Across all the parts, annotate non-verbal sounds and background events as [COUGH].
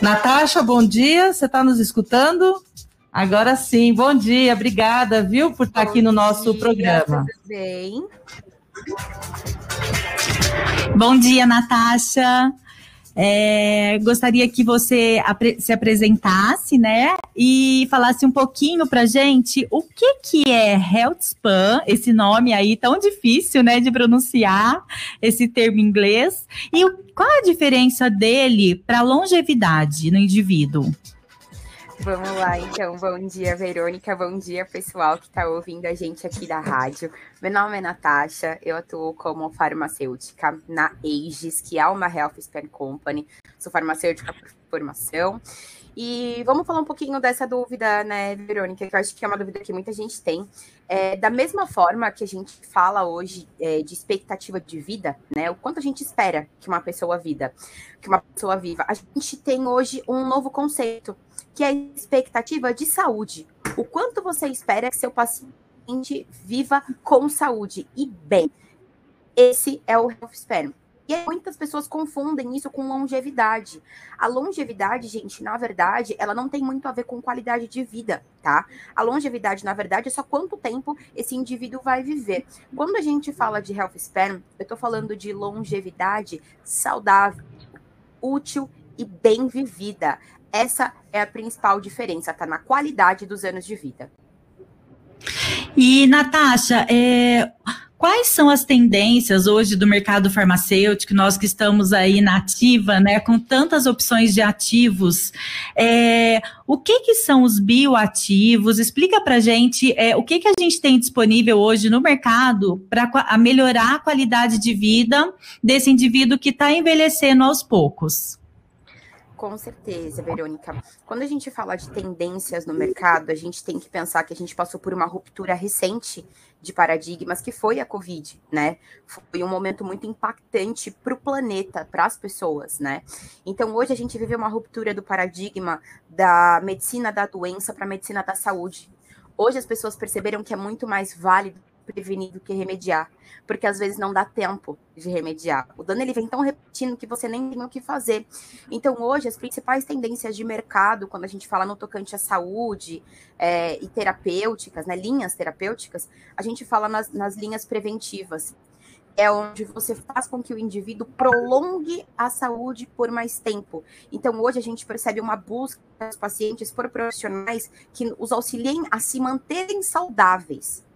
Natasha, bom dia. Você está nos escutando? Agora sim, bom dia, obrigada, viu, por estar bom aqui no nosso dia, programa. Tudo bem? Bom dia, Natasha. É, gostaria que você se apresentasse, né, e falasse um pouquinho para gente o que que é Health Span, esse nome aí tão difícil, né, de pronunciar, esse termo em inglês, e qual a diferença dele para longevidade no indivíduo? Vamos lá, então. Bom dia, Verônica. Bom dia, pessoal que está ouvindo a gente aqui da rádio. Meu nome é Natasha, eu atuo como farmacêutica na Aegis, que é uma Health Span Company. Sou farmacêutica por formação. E vamos falar um pouquinho dessa dúvida, né, Verônica, que eu acho que é uma dúvida que muita gente tem. É, da mesma forma que a gente fala hoje é, de expectativa de vida, né, o quanto a gente espera que uma pessoa vida, que uma pessoa viva, a gente tem hoje um novo conceito, que é a expectativa de saúde. O quanto você espera que seu paciente viva com saúde e bem. Esse é o health span. E muitas pessoas confundem isso com longevidade. A longevidade, gente, na verdade, ela não tem muito a ver com qualidade de vida, tá? A longevidade, na verdade, é só quanto tempo esse indivíduo vai viver. Quando a gente fala de health span, eu tô falando de longevidade saudável, útil e bem vivida. Essa é a principal diferença, tá? Na qualidade dos anos de vida. E, Natasha, é, quais são as tendências hoje do mercado farmacêutico, nós que estamos aí na ativa, né, com tantas opções de ativos, é, o que que são os bioativos? Explica para gente é, o que que a gente tem disponível hoje no mercado para melhorar a qualidade de vida desse indivíduo que está envelhecendo aos poucos. Com certeza, Verônica. Quando a gente fala de tendências no mercado, a gente tem que pensar que a gente passou por uma ruptura recente de paradigmas, que foi a Covid, né? Foi um momento muito impactante para o planeta, para as pessoas, né? Então, hoje a gente vive uma ruptura do paradigma da medicina da doença para a medicina da saúde. Hoje as pessoas perceberam que é muito mais válido prevenir do que remediar, porque às vezes não dá tempo de remediar. O dano ele vem tão repetindo que você nem tem o que fazer. Então hoje as principais tendências de mercado, quando a gente fala no tocante à saúde é, e terapêuticas, né, linhas terapêuticas, a gente fala nas, nas linhas preventivas. É onde você faz com que o indivíduo prolongue a saúde por mais tempo. Então, hoje a gente percebe uma busca dos pacientes por profissionais que os auxiliem a se manterem saudáveis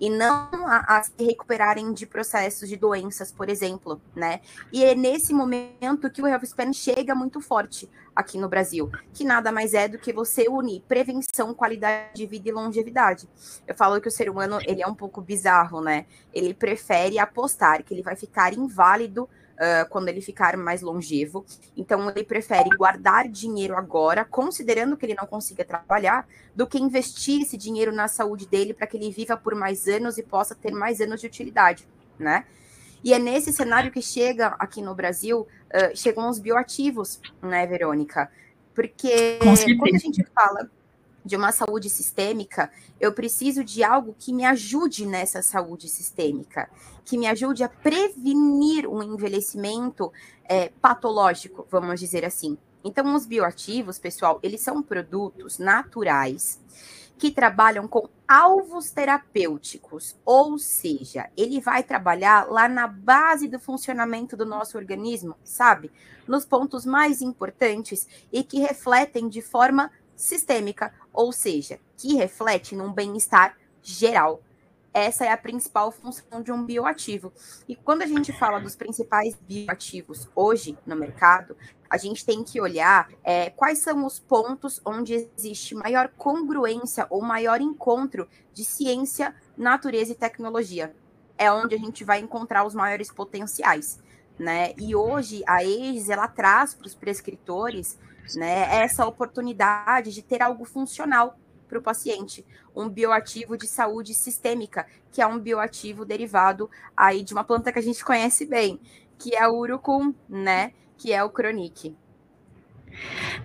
e não a, a, se recuperarem de processos de doenças, por exemplo, né? E é nesse momento que o Health Span chega muito forte aqui no Brasil, que nada mais é do que você unir prevenção, qualidade de vida e longevidade. Eu falo que o ser humano, ele é um pouco bizarro, né? Ele prefere apostar que ele vai ficar inválido uh, quando ele ficar mais longevo. Então, ele prefere guardar dinheiro agora, considerando que ele não consiga trabalhar, do que investir esse dinheiro na saúde dele para que ele viva por mais anos e possa ter mais anos de utilidade, né? E é nesse cenário que chega aqui no Brasil, uh, chegam os bioativos, né, Verônica? Porque quando a gente fala de uma saúde sistêmica, eu preciso de algo que me ajude nessa saúde sistêmica, que me ajude a prevenir um envelhecimento é, patológico, vamos dizer assim. Então, os bioativos, pessoal, eles são produtos naturais que trabalham com alvos terapêuticos, ou seja, ele vai trabalhar lá na base do funcionamento do nosso organismo, sabe? Nos pontos mais importantes e que refletem de forma sistêmica, ou seja, que reflete num bem-estar geral. Essa é a principal função de um bioativo. E quando a gente fala dos principais bioativos hoje no mercado, a gente tem que olhar é, quais são os pontos onde existe maior congruência ou maior encontro de ciência, natureza e tecnologia. É onde a gente vai encontrar os maiores potenciais. Né? E hoje a EGES ela traz para os prescritores né, essa oportunidade de ter algo funcional para o paciente, um bioativo de saúde sistêmica, que é um bioativo derivado aí de uma planta que a gente conhece bem, que é o urucum, né, que é o cronique.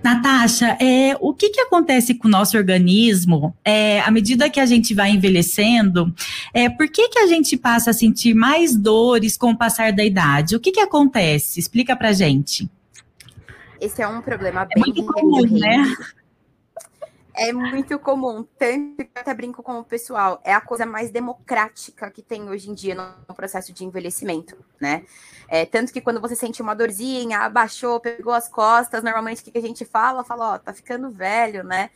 Natasha, é, o que, que acontece com o nosso organismo é, à medida que a gente vai envelhecendo? É, por que, que a gente passa a sentir mais dores com o passar da idade? O que, que acontece? Explica pra gente. Esse é um problema é bem muito comum, né? É muito comum, tanto que eu até brinco com o pessoal, é a coisa mais democrática que tem hoje em dia no processo de envelhecimento, né? É, tanto que quando você sente uma dorzinha, abaixou, pegou as costas, normalmente o que a gente fala? Fala, ó, tá ficando velho, né?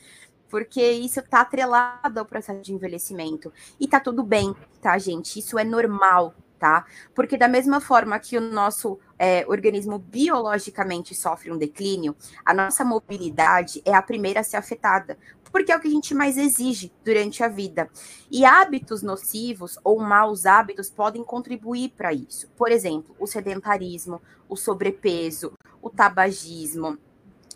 Porque isso tá atrelado ao processo de envelhecimento. E tá tudo bem, tá, gente? Isso é normal, tá? Porque da mesma forma que o nosso é, organismo biologicamente sofre um declínio, a nossa mobilidade é a primeira a ser afetada, porque é o que a gente mais exige durante a vida. E hábitos nocivos ou maus hábitos podem contribuir para isso. Por exemplo, o sedentarismo, o sobrepeso, o tabagismo,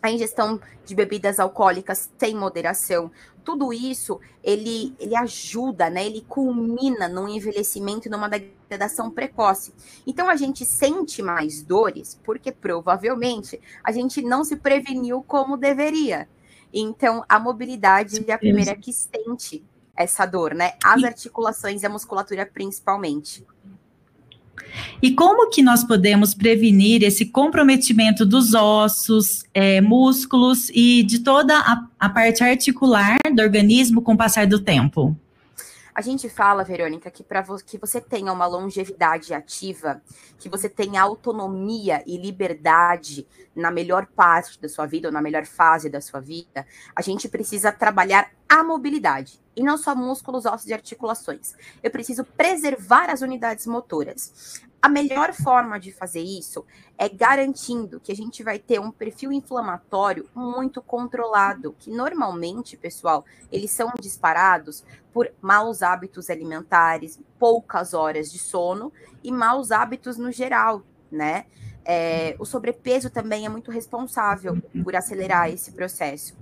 a ingestão de bebidas alcoólicas sem moderação, tudo isso ele, ele ajuda, né? Ele culmina num envelhecimento e numa degradação precoce. Então a gente sente mais dores porque provavelmente a gente não se preveniu como deveria. Então a mobilidade é a primeira que sente essa dor, né? As articulações e a musculatura principalmente. E como que nós podemos prevenir esse comprometimento dos ossos, é, músculos e de toda a, a parte articular do organismo com o passar do tempo? A gente fala, Verônica, que para vo que você tenha uma longevidade ativa, que você tenha autonomia e liberdade na melhor parte da sua vida ou na melhor fase da sua vida, a gente precisa trabalhar a mobilidade e não só músculos, ossos e articulações. Eu preciso preservar as unidades motoras. A melhor forma de fazer isso é garantindo que a gente vai ter um perfil inflamatório muito controlado, que normalmente, pessoal, eles são disparados por maus hábitos alimentares, poucas horas de sono e maus hábitos no geral, né? É, o sobrepeso também é muito responsável por acelerar esse processo.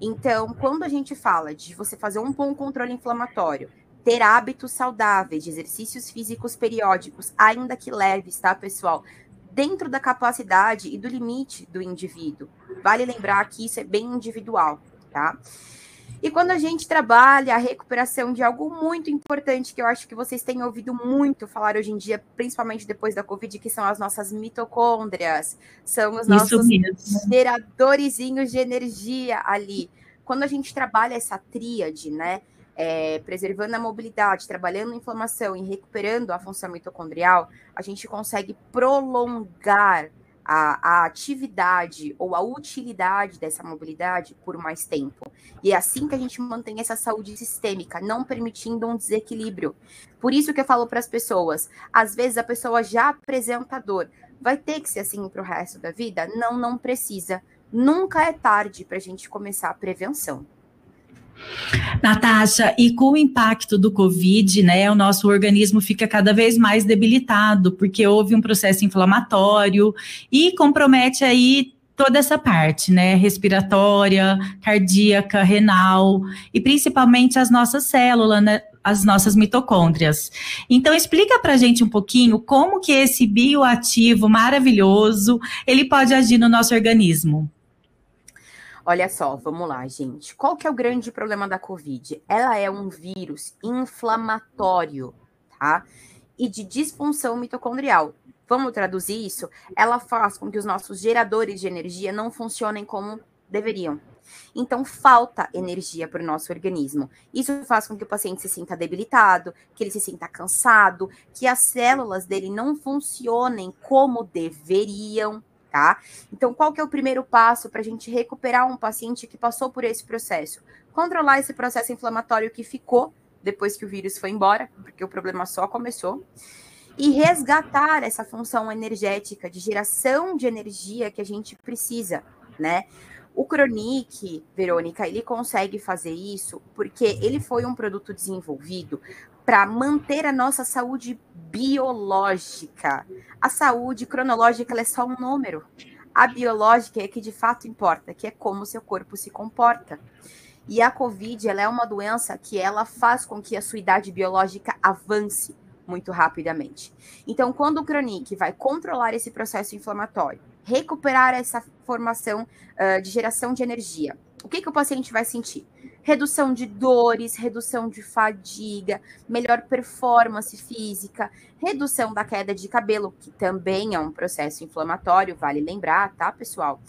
Então, quando a gente fala de você fazer um bom controle inflamatório, ter hábitos saudáveis de exercícios físicos periódicos, ainda que leves, tá, pessoal? Dentro da capacidade e do limite do indivíduo. Vale lembrar que isso é bem individual, tá? E quando a gente trabalha a recuperação de algo muito importante, que eu acho que vocês têm ouvido muito falar hoje em dia, principalmente depois da Covid, que são as nossas mitocôndrias, são os nossos geradores de energia ali. Quando a gente trabalha essa tríade, né? É, preservando a mobilidade, trabalhando a inflamação e recuperando a função mitocondrial, a gente consegue prolongar a, a, atividade ou a utilidade dessa mobilidade por mais tempo. E é assim que a gente mantém essa saúde sistêmica, não permitindo um desequilíbrio. Por isso que eu falo para as pessoas, às vezes a pessoa já apresenta dor, vai ter que ser assim para o resto da vida? Não, não precisa. Nunca é tarde para a gente começar a prevenção. Natasha, e com o impacto do Covid, né, o nosso organismo fica cada vez mais debilitado, porque houve um processo inflamatório e compromete aí toda essa parte, né, respiratória, cardíaca, renal e principalmente as nossas células, né, as nossas mitocôndrias. Então explica para gente um pouquinho como que esse bioativo maravilhoso ele pode agir no nosso organismo. Olha só, vamos lá, gente. Qual que é o grande problema da Covid? Ela é um vírus inflamatório, tá? E de disfunção mitocondrial. Vamos traduzir isso? Ela faz com que os nossos geradores de energia não funcionem como deveriam. Então, falta energia para o nosso organismo. Isso faz com que o paciente se sinta debilitado, que ele se sinta cansado, que as células dele não funcionem como deveriam, tá? Então, qual que é o primeiro passo para a gente recuperar um paciente que passou por esse processo? Controlar esse processo inflamatório que ficou depois que o vírus foi embora, porque o problema só começou, e resgatar essa função energética de geração de energia que a gente precisa, né? O Chronic, Verônica, ele consegue fazer isso porque ele foi um produto desenvolvido para manter a nossa saúde biológica. A saúde cronológica é só um número. A biológica é que de fato importa, que é como o seu corpo se comporta. E a COVID, ela é uma doença que ela faz com que a sua idade biológica avance muito rapidamente. Então, quando o Chronic vai controlar esse processo inflamatório, recuperar essa formação uh, de geração de energia, o que, que o paciente vai sentir? Redução de dores, redução de fadiga, melhor performance física, redução da queda de cabelo, que também é um processo inflamatório, vale lembrar, tá, pessoal?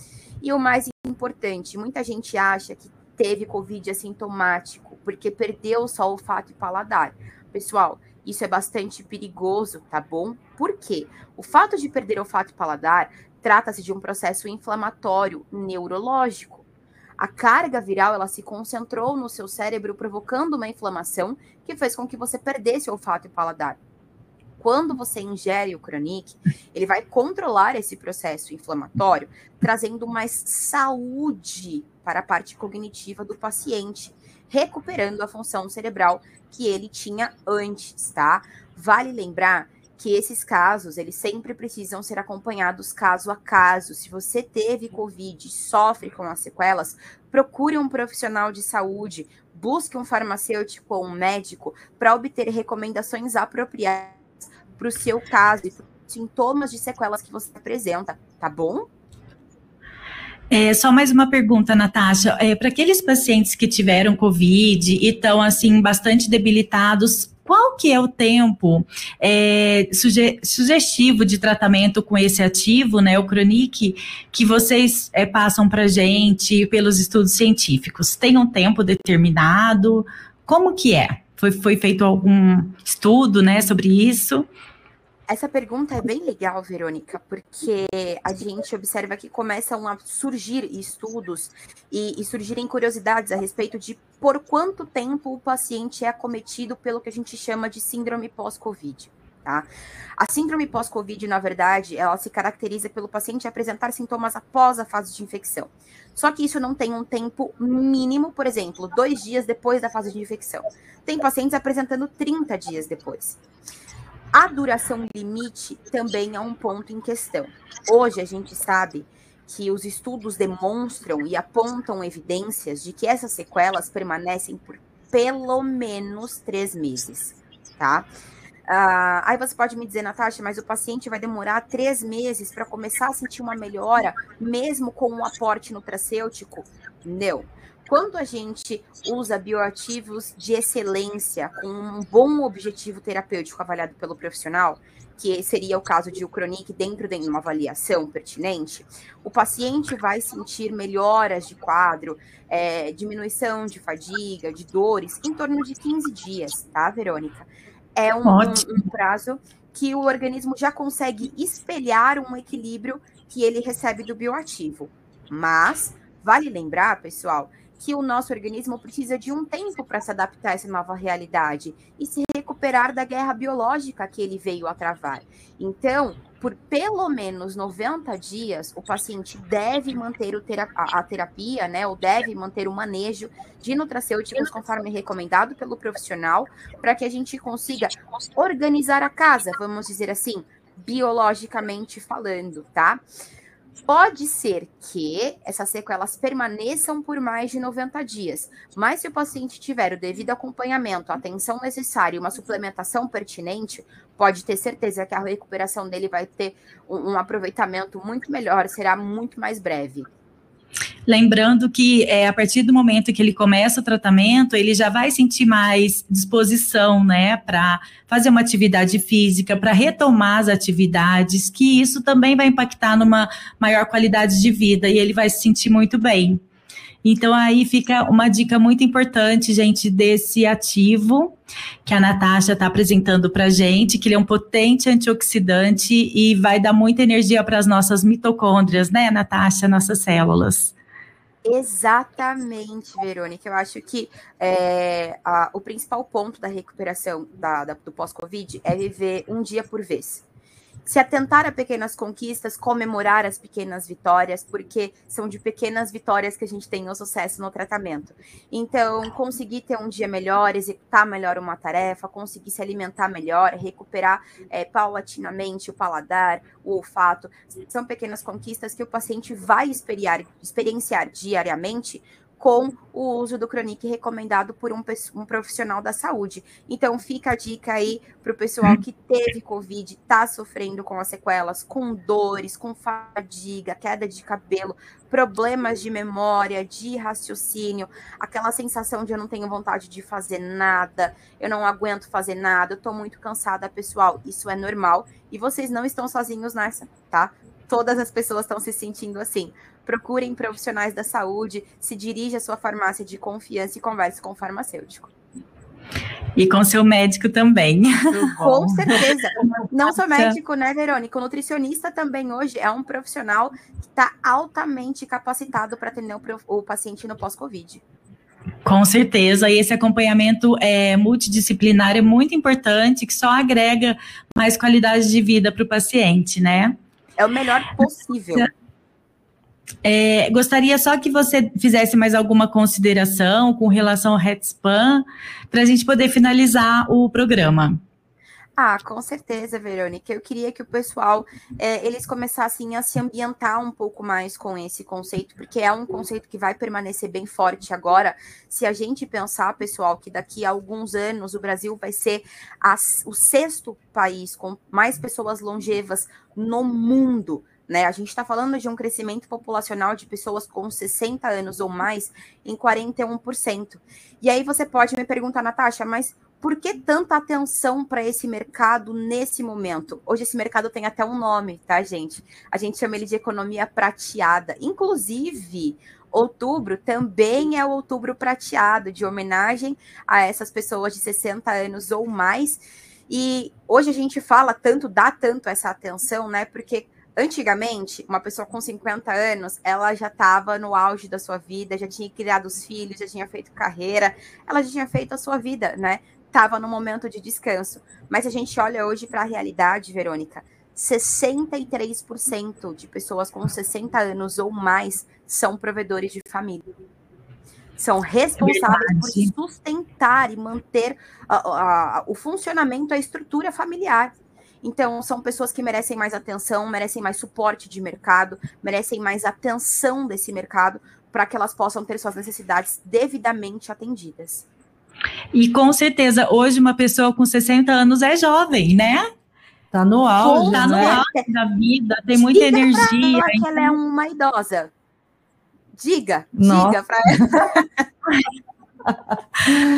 E o mais importante, muita gente acha que teve Covid assintomático porque perdeu só o olfato e paladar. Pessoal, isso é bastante perigoso, tá bom? Por quê? O fato de perder olfato e paladar trata-se de um processo inflamatório neurológico. A carga viral ela se concentrou no seu cérebro, provocando uma inflamação que fez com que você perdesse o olfato e paladar. Quando você ingere o Chronic, ele vai controlar esse processo inflamatório, trazendo mais saúde para a parte cognitiva do paciente, recuperando a função cerebral que ele tinha antes, tá? Vale lembrar que esses casos, eles sempre precisam ser acompanhados caso a caso. Se você teve Covid e sofre com as sequelas, procure um profissional de saúde, busque um farmacêutico ou um médico para obter recomendações apropriadas para o seu caso e sintomas de sequelas que você apresenta, tá bom? É, só mais uma pergunta, Natasha. É, Para aqueles pacientes que tiveram Covid e estão, assim, bastante debilitados, qual que é o tempo é, suge sugestivo de tratamento com esse ativo, né, o Chronic, que vocês é, passam para gente pelos estudos científicos? Tem um tempo determinado? Como que é? Foi, foi feito algum estudo, né, sobre isso? Essa pergunta é bem legal, Verônica, porque a gente observa que começam a surgir estudos e, e, surgirem curiosidades a respeito de por quanto tempo o paciente é acometido pelo que a gente chama de síndrome pós-Covid. Tá? A síndrome pós-Covid, na verdade, ela se caracteriza pelo paciente apresentar sintomas após a fase de infecção. Só que isso não tem um tempo mínimo, por exemplo, dois dias depois da fase de infecção. Tem pacientes apresentando 30 dias depois. A duração limite também é um ponto em questão. Hoje a gente sabe que os estudos demonstram e apontam evidências de que essas sequelas permanecem por pelo menos três meses, tá? Uh, aí você pode me dizer, Natasha, mas o paciente vai demorar três meses para começar a sentir uma melhora, mesmo com um aporte nutracêutico? Não. Quando a gente usa bioativos de excelência, com um bom objetivo terapêutico avaliado pelo profissional, que seria o caso de Ucronic dentro de uma avaliação pertinente, o paciente vai sentir melhoras de quadro, é, diminuição de fadiga, de dores, em torno de 15 dias, tá, Verônica? É um, um, um prazo que o organismo já consegue espelhar um equilíbrio que ele recebe do bioativo. Mas, vale lembrar, pessoal, que o nosso organismo precisa de um tempo para se adaptar a essa nova realidade e se recuperar da guerra biológica que ele veio a travar. Então, por pelo menos 90 dias, o paciente deve manter a terapia, né, ou deve manter o manejo de nutracêuticos conforme recomendado pelo profissional, para que a gente consiga organizar a casa, vamos dizer assim, biologicamente falando, tá? Pode ser que essas sequelas permaneçam por mais de 90 dias, mas se o paciente tiver o devido acompanhamento, a atenção necessária e uma suplementação pertinente, pode ter certeza que a recuperação dele vai ter um, aproveitamento muito melhor, será muito mais breve. Lembrando que é, a partir do momento que ele começa o tratamento, ele já vai sentir mais disposição, né, para fazer uma atividade física, para retomar as atividades, que isso também vai impactar numa maior qualidade de vida e ele vai se sentir muito bem. Então, aí fica uma dica muito importante, gente, desse ativo que a Natasha está apresentando para gente, que ele é um potente antioxidante e vai dar muita energia para as nossas mitocôndrias, né, Natasha, nossas células. Exatamente, Verônica. Eu acho que é, a, o principal ponto da recuperação da, da, do pós-Covid é viver um dia por vez se atentar a pequenas conquistas, comemorar as pequenas vitórias, porque são de pequenas vitórias que a gente tem o sucesso no tratamento. Então, conseguir ter um dia melhor, executar melhor uma tarefa, conseguir se alimentar melhor, recuperar é, paulatinamente o paladar, o olfato, são pequenas conquistas que o paciente vai experienciar diariamente com o uso do Chronic recomendado por um, um, profissional da saúde. Então, fica a dica aí para o pessoal que teve Covid, está sofrendo com as sequelas, com dores, com fadiga, queda de cabelo, problemas de memória, de raciocínio, aquela sensação de eu não tenho vontade de fazer nada, eu não aguento fazer nada, eu estou muito cansada, pessoal. Isso é normal e vocês não estão sozinhos nessa, tá? Todas as pessoas estão se sentindo assim procurem profissionais da saúde, se dirija à sua farmácia de confiança e converse com o farmacêutico. E com seu médico também. Com [LAUGHS] certeza. Não sou médico, né, Verônica? O nutricionista também hoje é um profissional que está altamente capacitado para atender o, o paciente no pós-Covid. Com certeza, e esse acompanhamento é, multidisciplinar é muito importante, que só agrega mais qualidade de vida para o paciente, né? É o melhor possível. [LAUGHS] É, gostaria só que você fizesse mais alguma consideração com relação ao Headspan, para a gente poder finalizar o programa. Ah, com certeza, Verônica. Eu queria que o pessoal é, eles começassem a se ambientar um pouco mais com esse conceito, porque é um conceito que vai permanecer bem forte agora. Se a gente pensar, pessoal, que daqui a alguns anos o Brasil vai ser a, o sexto país com mais pessoas longevas no mundo. Né? A gente está falando de um crescimento populacional de pessoas com 60 anos ou mais em 41%. E aí você pode me perguntar, Natasha, mas por que tanta atenção para esse mercado nesse momento? Hoje esse mercado tem até um nome, tá, gente? A gente chama ele de economia prateada. Inclusive, outubro também é o outubro prateado, de homenagem a essas pessoas de 60 anos ou mais. E hoje a gente fala tanto, dá tanto essa atenção, né? Porque Antigamente, uma pessoa com 50 anos, ela já estava no auge da sua vida, já tinha criado os filhos, já tinha feito carreira, ela já tinha feito a sua vida, né? Estava no momento de descanso. Mas a gente olha hoje para a realidade, Verônica, 63% de pessoas com 60 anos ou mais são provedores de família. São responsáveis por sustentar e manter o funcionamento, a estrutura familiar. Então, são pessoas que merecem mais atenção, merecem mais suporte de mercado, merecem mais atenção desse mercado para que elas possam ter suas necessidades devidamente atendidas. E com certeza, hoje uma pessoa com 60 anos é jovem, né? Tá no auge, tá no né? auge da vida, tem muita Diga energia. Ela então... que ela é uma idosa. Diga, Nossa. diga para ela. [LAUGHS]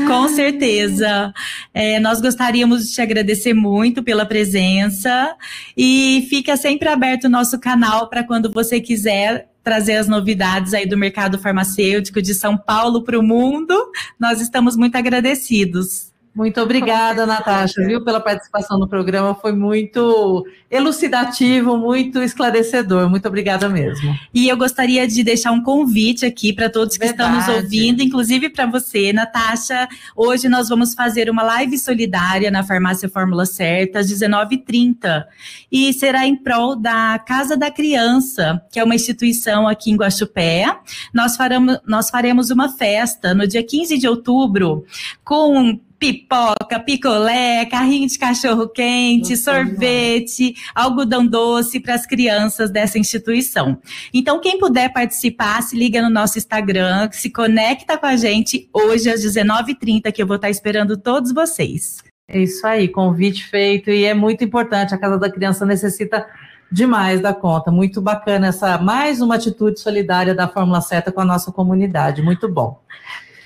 Com certeza. É, nós gostaríamos de te agradecer muito pela presença e fica sempre aberto o nosso canal para quando você quiser trazer as novidades aí do mercado farmacêutico de São Paulo para o mundo. Nós estamos muito agradecidos. Muito obrigada, Natasha, viu, pela participação no programa. Foi muito elucidativo, muito esclarecedor. Muito obrigada mesmo. E eu gostaria de deixar um convite aqui para todos que Verdade. estão nos ouvindo, inclusive para você, Natasha. Hoje nós vamos fazer uma live solidária na Farmácia Fórmula Certa, às 19h30. E será em prol da Casa da Criança, que é uma instituição aqui em Guaxupé. Nós, faremos, nós faremos uma festa no dia 15 de outubro com pipoca, picolé, carrinho de cachorro quente, sorvete, algodão doce para as crianças dessa instituição. Então, quem puder participar, se liga no nosso Instagram, se conecta com a gente hoje às 19h30, que eu vou estar esperando todos vocês. É isso aí, convite feito e é muito importante. A Casa da Criança necessita demais da conta. Muito bacana essa mais uma atitude solidária da Fórmula Seta com a nossa comunidade. Muito bom.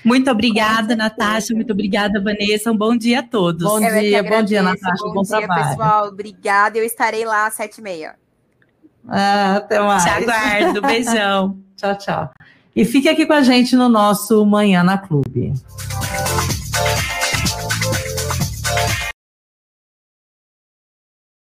Muito obrigada, Natasha. Muito obrigada, Vanessa. Um bom dia a todos. Bom Eu dia, bom dia, Natasha. Bom, bom dia, trabalho. pessoal. Obrigada. Eu estarei lá às sete e meia. Ah, até mais. Te aguardo. [LAUGHS] Beijão. tchau, tchau. E fique aqui com a gente no nosso Manhã na Clube.